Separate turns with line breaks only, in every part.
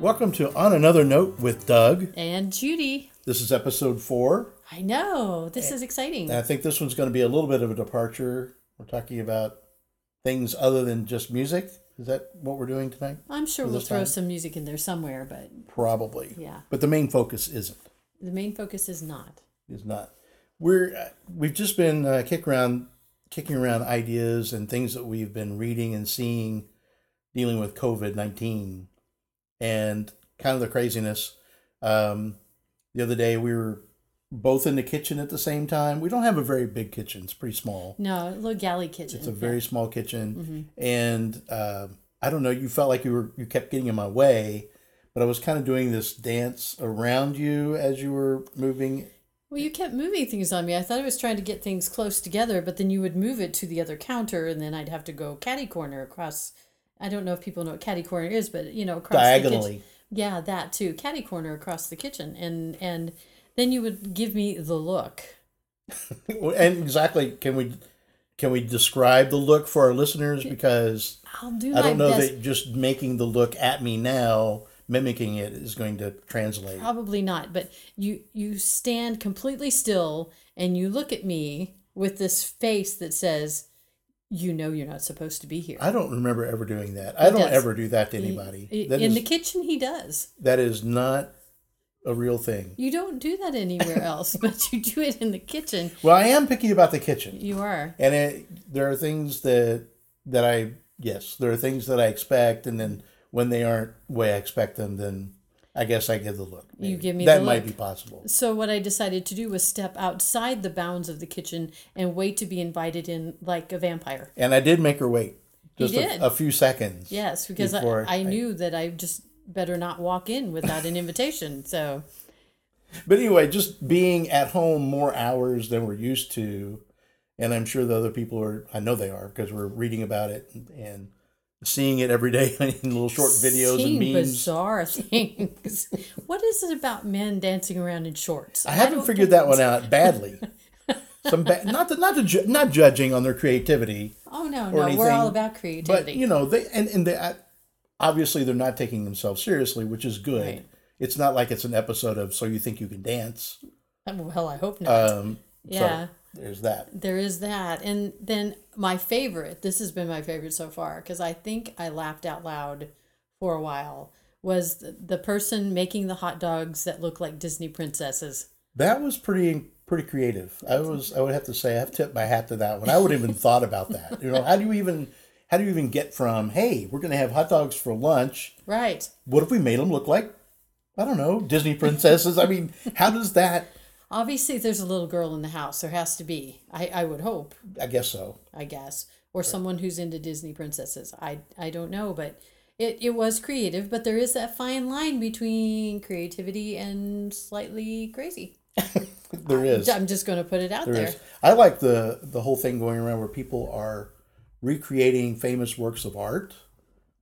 Welcome to On Another Note with Doug.
And Judy.
This is episode four.
I know. This is exciting.
And I think this one's going to be a little bit of a departure. We're talking about things other than just music. Is that what we're doing tonight?
I'm sure
for
we'll
this
throw
time?
some music in there somewhere, but
Probably.
yeah.
But the main focus isn't.
The main focus is not.
Is not. We're uh, we've just been uh, kick around, kicking around ideas and things that we've been reading and seeing, dealing with COVID nineteen, and kind of the craziness. Um, the other day we were both in the kitchen at the same time. We don't have a very big kitchen; it's pretty small.
No, a little galley kitchen.
It's a very small kitchen,
Mm-hmm.
and uh, I don't know. You felt like you were you kept getting in my way, but I was kind of doing this dance around you as you were moving.
Well, you kept moving things on me. I thought I was trying to get things close together, but then you would move it to the other counter, and then I'd have to go catty corner across. I don't know if people know what catty corner is, but you know, across The
Diagonally.
kitchen. Yeah, that too. Catty corner across the kitchen, and and then you would give me the look.
And exactly, can we can we describe the look for our listeners? Because
I'll do
I don't know
best.
that just making the look at me now, mimicking it, is going to translate.
Probably not, but you you stand completely still and you look at me with this face that says, "You know you're not supposed to be here."
I don't remember ever doing that. I don't
does.
ever do that to anybody.
I-
That
in
is
the kitchen, he does.
that is not a real thing.
You don't do that anywhere else, but you do it in the kitchen.
Well, I am picky about the kitchen.
You are.
and it, there are things that that I yes, there are things that I expect, and then when they aren't the way I expect them, then I guess I give the look.
You give me
that might be possible.
So what I decided to do was step outside the bounds of the kitchen and wait to be invited in like a vampire.
And I did make her wait
You
just
did.
a, a few seconds.
Yes, because I, I
I-
knew that I just better not walk in without an invitation. So
But anyway, just being at home more hours than we're used to, and I'm sure the other people are. I know they are because we're reading about it and, and seeing it every day in little short videos
seeing
and memes.
bizarre things. what is it about men dancing around in shorts?
I haven't
don't
figured that one out badly. Some ba- not to, not to ju- not judging on their creativity,
Oh no, no, we're all about creativity.
but you know they and and they I- obviously they're not taking themselves seriously, which is good.
Right.
It's not like it's an episode of "So You Think You Can Dance."
well, I hope not.
Um,
Yeah.
So there's that.
there is that, and then my favorite. This has been my favorite so far because I think I laughed out loud for a while. Was the, person making the hot dogs that look like Disney princesses?
That was pretty pretty creative. I was I would have to say I have tipped my hat to that one. I would have even thought about that. You know, how do you even how do you even get from hey we're going to have hot dogs for lunch?
Right.
What if we made them look like I don't know Disney princesses? I mean, how does that?
Obviously, there's a little girl in the house. There has to be. I, I would hope.
I guess so.
I guess, or someone who's into Disney princesses. I I don't know, but it, it was creative. But there is that fine line between creativity and slightly crazy.
There is.
I'm just going to put it out
There
there.
is. I like the the whole thing going around where people are recreating famous works of art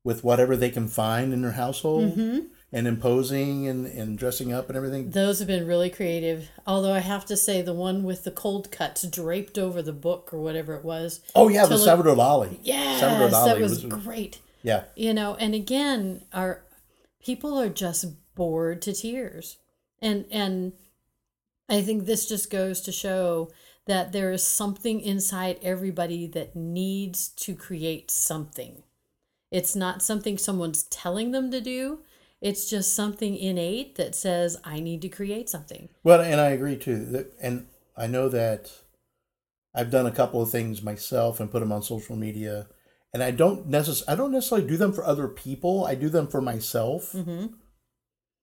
with whatever they can find in their household
Mm-hmm.
And imposing and, and dressing up and everything.
Those have been really creative. Although I have to say, the one with the cold cuts draped over the book or whatever it was.
Oh yeah, the Salvador Dali.
Yes,
Salvador Dali
that was great.
yeah.
you know and again our people are just bored to tears and and i think this just goes to show that there is something inside everybody that needs to create something it's not something someone's telling them to do it's just something innate that says i need to create something
Well, and I agree too. That, and I know that I've done a couple of things myself and put them on social media, and I don't necess- I don't necessarily do them for other people. I do them for myself.
mm-hmm.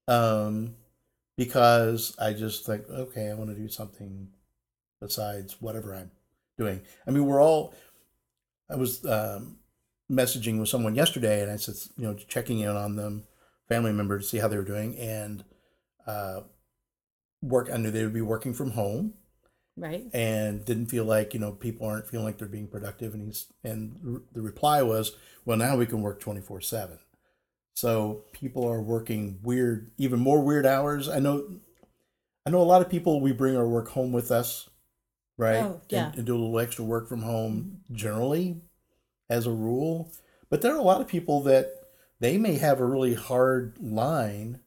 Um, because I just think, okay, I want to do something besides whatever I'm doing. I mean, we're all. I was um, messaging with someone yesterday, and I said, you know, checking in on them, family member, to see how they were doing, and uh, work. I knew they would be working from home,
right
and didn't feel like you know people aren't feeling like they're being productive. And he's and the reply was, well, now we can work twenty four seven. So people are working weird, even more weird hours. I know, I know a lot of people. We bring our work home with us, right?
Oh, yeah.
and, and do a little extra work from home generally, as a rule. But there are a lot of people that they may have a really hard line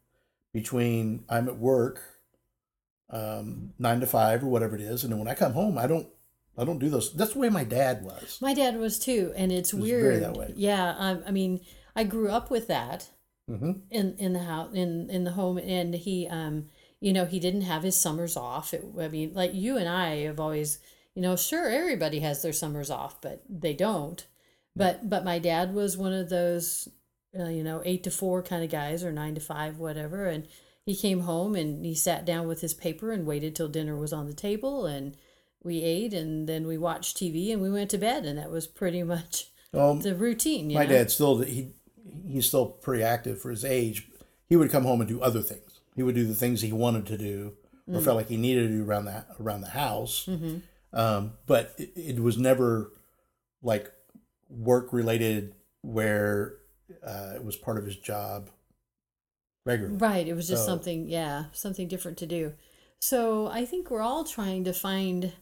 between I'm at work, um, nine to five or whatever it is, and then when I come home, I don't, I don't do those. That's the way my dad was.
My dad was too, and it's
was
weird.
very that way.
Yeah, I, I mean, I grew up with that
hmm
in in the house in in the home, and he, um, you know, he didn't have his summers off. It, I mean, like you and I have always, you know, sure everybody has their summers off, but they don't. But but my dad was one of those, uh, you know, eight to four kind of guys or nine to five, whatever, and he came home and he sat down with his paper and waited till dinner was on the table and we ate and then we watched TV and we went to bed and that was pretty much
Well,
the routine. You
my
know?
dad still he he's still pretty active for his age. He would come home and do other things. He would do the things he wanted to do or felt like he needed to do around that around the house.
Mm-hmm.
Um, but it, it was never like work related where uh, it was part of his job regularly.
Right. It was just
So-
something, yeah, something different to do. So I think we're all trying to find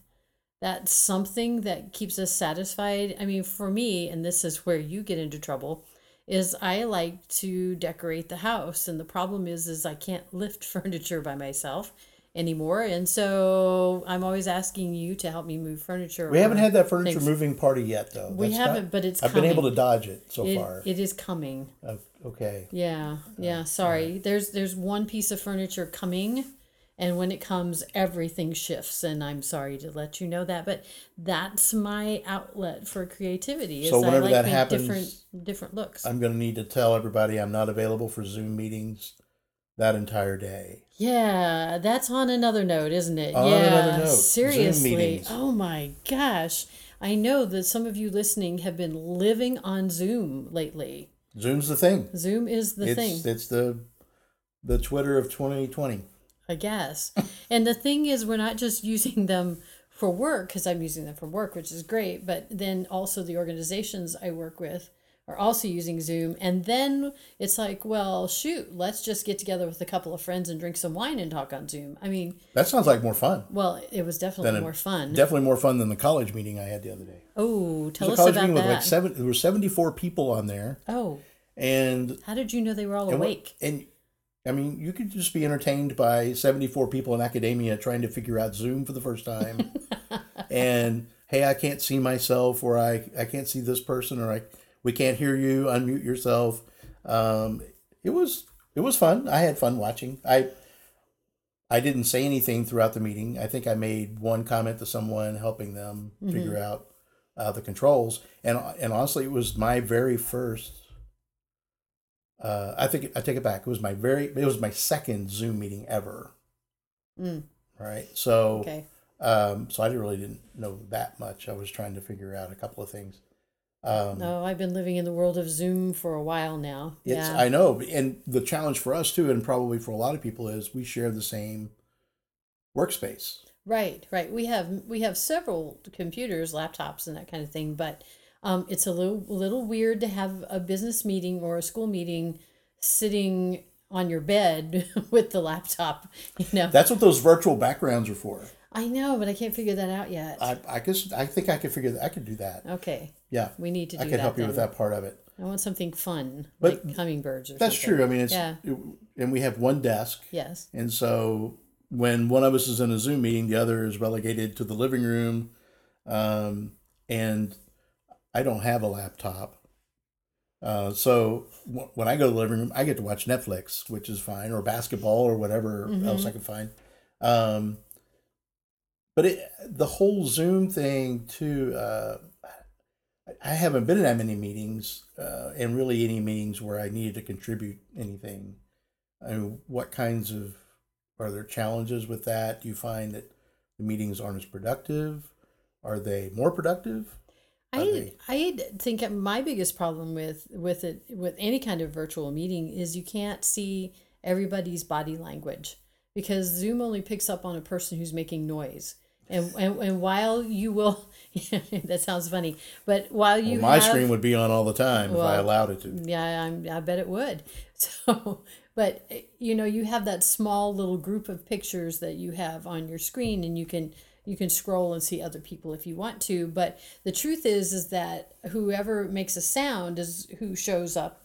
that something that keeps us satisfied. I mean, for me, and this is where you get into trouble, is I like to decorate the house, and the problem is, is I can't lift furniture by myself anymore, and so I'm always asking you to help me move furniture.
We haven't had that furniture
things.
moving party yet, though.
We
That's
haven't, but it's
I've been able to dodge it so
It-
far.
it is coming.
Oh, okay.
Yeah, uh, yeah. Sorry. There's there's one piece of furniture coming, and when it comes, everything shifts. And I'm sorry to let you know that, but that's my outlet for creativity. Is
So
I
whenever
like
that happens,
different different looks.
I'm going to need to tell everybody I'm not available for Zoom meetings that entire day.
yeah, that's on another note, isn't it?
On
yeah,
another note,
seriously. Oh my gosh. I know that some of you listening have been living on Zoom lately.
Zoom's the thing.
Zoom is the
it's
thing.
it's the the Twitter of 2020.
I guess. and the thing is, we're not just using them for work because I'm using them for work, which is great. But then also the organizations I work with are also using Zoom. And then it's like, well, shoot, let's just get together with a couple of friends and drink some wine and talk on Zoom. I mean,
That sounds like more fun.
well, it was definitely
a-
more fun.
Definitely more fun than the college meeting I had the other day.
oh, tell us about
meeting with
that.
like seven. There were 74 people on there,
oh,
and
how did you know they were all
and what-
awake?
and I mean, you could just be entertained by 74 people in academia trying to figure out Zoom for the first time. and hey, I can't see myself, or I, I can't see this person, or I we can't hear you. Unmute yourself. Um, it was it was fun. I had fun watching. I I didn't say anything throughout the meeting. I think I made one comment to someone helping them figure out uh, the controls. And and honestly, it was my very first. Uh, I think I take it back. It was my very. It was my second Zoom meeting ever.
Mm,
Right. So.
okay.
Um, so I really didn't know that much. I was trying to figure out a couple of things. Um,
No, I've been living in the world of Zoom for a while now. yeah.
I know, and the challenge for us too, and probably for a lot of people, is we share the same workspace.
Right, right. We have we have several computers, laptops, and that kind of thing. But um, it's a little little weird to have a business meeting or a school meeting sitting on your bed with the laptop. You know,
That's what those virtual backgrounds are for.
I know, but I can't figure that out yet.
I I guess I think I could figure that. I could do that.
okay,
Yeah,
we need to do
I can
that.
help you
then.
with that part of it.
I want something fun,
But
like hummingbirds or
That's
something.
true. I mean, it's
Yeah.
it- and we have one desk,
Yes.
and so when one of us is in a Zoom meeting, the other is relegated to the living room, um, and I don't have a laptop. Uh, so w- when I go to the living room, I get to watch Netflix, which is fine, or basketball, or whatever else I can find. Um, but it, the whole Zoom thing too. Uh, I haven't been in that many meetings, uh, and really any meetings where I needed to contribute anything. I mean, what kinds of are there challenges with that? Do you find that the meetings aren't as productive? Are they more productive? Are
I
they-
I think my biggest problem with with it with any kind of virtual meeting is you can't see everybody's body language because Zoom only picks up on a person who's making noise. And, and, and while you will, that sounds funny, but while you
Well, my
have,
screen would be on all the time if I allowed it to.
yeah, I'm, I bet it would. So, but you know, you have that small little group of pictures that you have on your screen, and you can you can scroll and see other people if you want to. But the truth is, is that whoever makes a sound is who shows up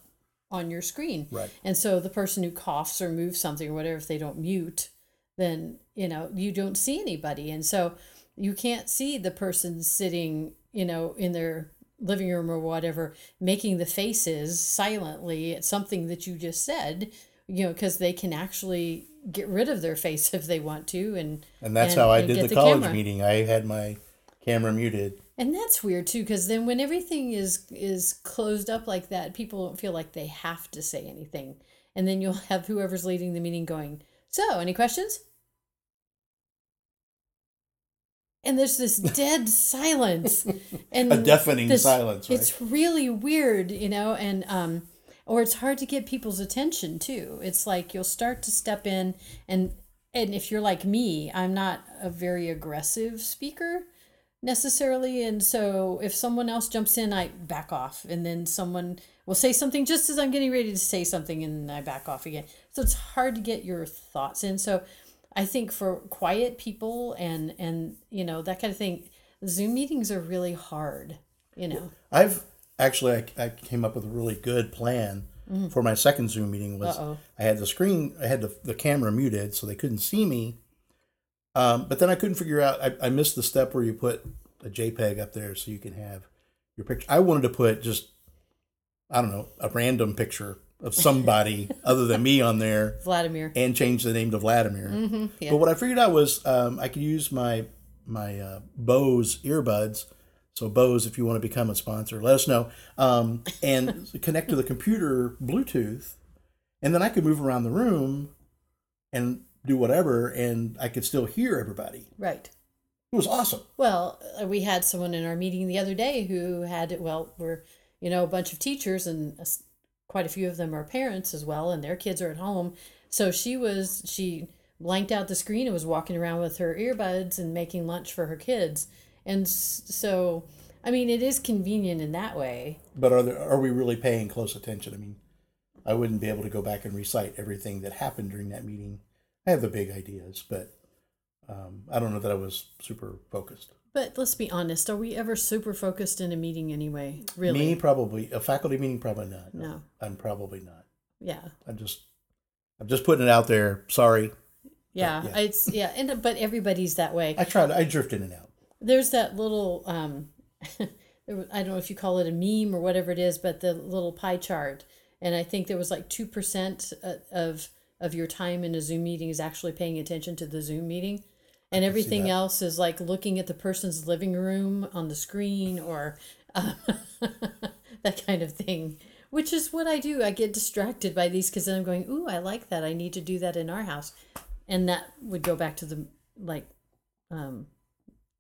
on your screen.
Right.
And so the person who coughs or moves something or whatever, if they don't mute, then you know you don't see anybody, and so you can't see the person sitting, you know, in their living room or whatever, making the faces silently at something that you just said, you know, because they can actually get rid of their face if they want to, and
And that's
and-
how I did
get
the, college
camera.
meeting. I had my camera muted.
And that's weird too, because then when everything is is closed up like that, people don't feel like they have to say anything, and then you'll have whoever's leading the meeting going, "So, any questions?" And there's this dead silence, and
A deafening
this-
silence, right?
It's really weird, you know, and um, or it's hard to get people's attention too. It's like you'll start to step in, and and if you're like me, I'm not a very aggressive speaker necessarily, and so if someone else jumps in, I back off, and then someone will say something just as I'm getting ready to say something, and I back off again. So it's hard to get your thoughts in. So I think for quiet people and and you know that kind of thing, Zoom meetings are really hard. You know.
I've actually I, I came up with a really good plan for my second Zoom meeting. Was
Mm-hmm. Uh-oh.
I had the screen, I had the, the camera muted so they couldn't see me. Um, but then I couldn't figure out. I, I missed the step where you put a JPEG up there so you can have your picture. I wanted to put just I don't know a random picture of somebody other than me on there
Vladimir.
and change the name to Vladimir.
Mm-hmm. Yeah.
But what I figured out was um, I could use my my uh, Bose earbuds. So Bose, if you want to become a sponsor, let us know. Um, and connect to the computer Bluetooth, and then I could move around the room and do whatever, and I could still hear everybody.
Right.
It was awesome.
Well, uh, we had someone in our meeting the other day who had well, we're you know a bunch of teachers and quite a few of them are parents as well, and their kids are at home. So she was she blanked out the screen and was walking around with her earbuds and making lunch for her kids, and so I mean it is convenient in that way.
But are there, are we really paying close attention? I mean, I wouldn't be able to go back and recite everything that happened during that meeting. I have the big ideas, but um, I don't know that I was super focused.
But let's be honest, are we ever super focused in a meeting anyway? Really?
Me, probably a faculty meeting, probably not.
No.
I'm probably not.
Yeah.
I'm just, I'm just putting it out there. Sorry,
Yeah,
yeah.
it's yeah, and but everybody's that way.
I tried. I drift in and out.
There's that little um, I don't know if you call it a meme or whatever it is, but the little pie chart, and I think there was like two percent of of your time in a Zoom meeting is actually paying attention to the Zoom meeting, and everything else is like looking at the person's living room on the screen or uh, that kind of thing. Which is what I do. I get distracted by these because then I'm going, "Ooh, I like that. I need to do that in our house," and that would go back to the like um,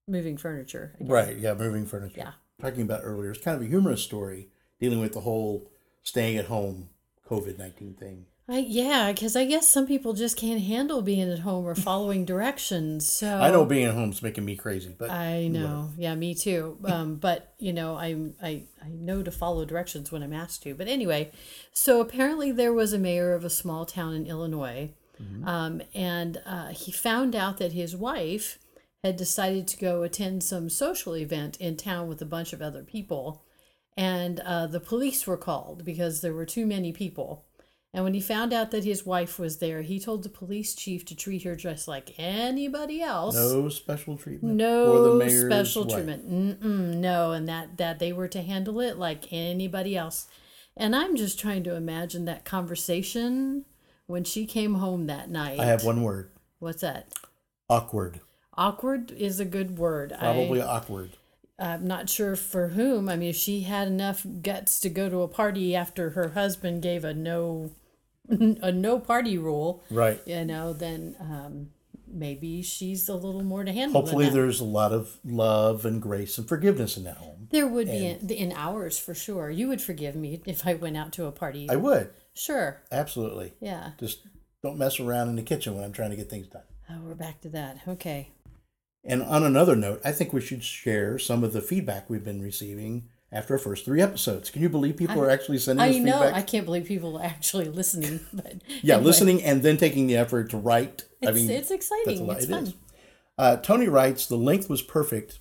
moving furniture. I guess.
Right. Yeah. Moving furniture.
Yeah.
Talking about earlier, it's kind of a humorous story dealing with the whole staying at home COVID nineteen thing.
I yeah, because I guess some people just can't handle being at home or following directions. So
I know being at home is making me crazy, but
I know. Yeah, me too. Um, but you know, I'm I I know to follow directions when I'm asked to. But anyway, so apparently there was a mayor of a small town in Illinois, um, and uh, he found out that his wife had decided to go attend some social event in town with a bunch of other people, and uh, the police were called because there were too many people. And when he found out that his wife was there, he told the police chief to treat her just like anybody else.
no special treatment.
No special
wife.
treatment. Mm-mm, no, and that that they were to handle it like anybody else. And I'm just trying to imagine that conversation when she came home that night.
I have one word:
What's that?
awkward.
Awkward is a good word.
Probably
I,
awkward.
I'm not sure for whom. I mean, if she had enough guts to go to a party after her husband gave a no, a no party rule,
Right.
you know, then um, maybe she's a little more to handle.
Hopefully, there's a lot of love and grace and forgiveness in that home.
There would be in, in ours for sure. You would forgive me if I went out to a party.
I would
sure.
absolutely.
Yeah.
Just don't mess around in the kitchen when I'm trying to get things done.
Oh, we're back to that. Okay.
And on another note, I think we should share some of the feedback we've been receiving after our first three episodes. Can you believe people are actually sending us
I know.
feedback?
I can't believe people are actually listening, but
yeah,
anyway,
listening and then taking the effort to write.
It's,
I mean,
it's exciting.
lot.
It's
It
fun.
is. Uh, Tony writes the length was perfect,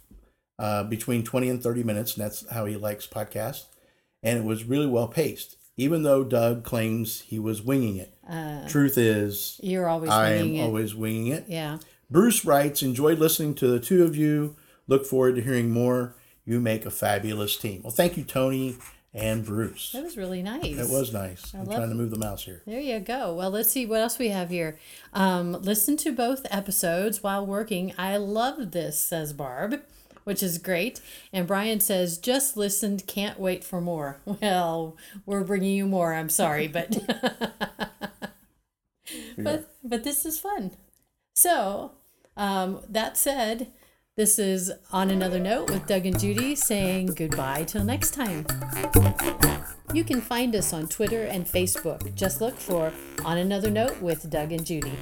uh, between twenty and thirty minutes, and that's how he likes podcasts. And it was really well paced. even though Doug claims he was winging it. Truth is,
You're always
I
winging
am
it.
always winging it.
yeah.
Bruce writes, enjoyed listening to the two of you. Look forward to hearing more. You make a fabulous team. Well, thank you, Tony and Bruce.
That was really nice.
It was nice. I'm trying to move the mouse here.
There you go. Well, let's see what else we have here. Um, listen to both episodes while working. I love this, says Barb, which is great. And Brian says, just listened, can't wait for more. Well, we're bringing you more. I'm sorry, but but but this is fun. So, um, that said, this is on another note with Doug and Judy saying goodbye till next time. You can find us on Twitter and Facebook. Just look for On Another Note with Doug and Judy.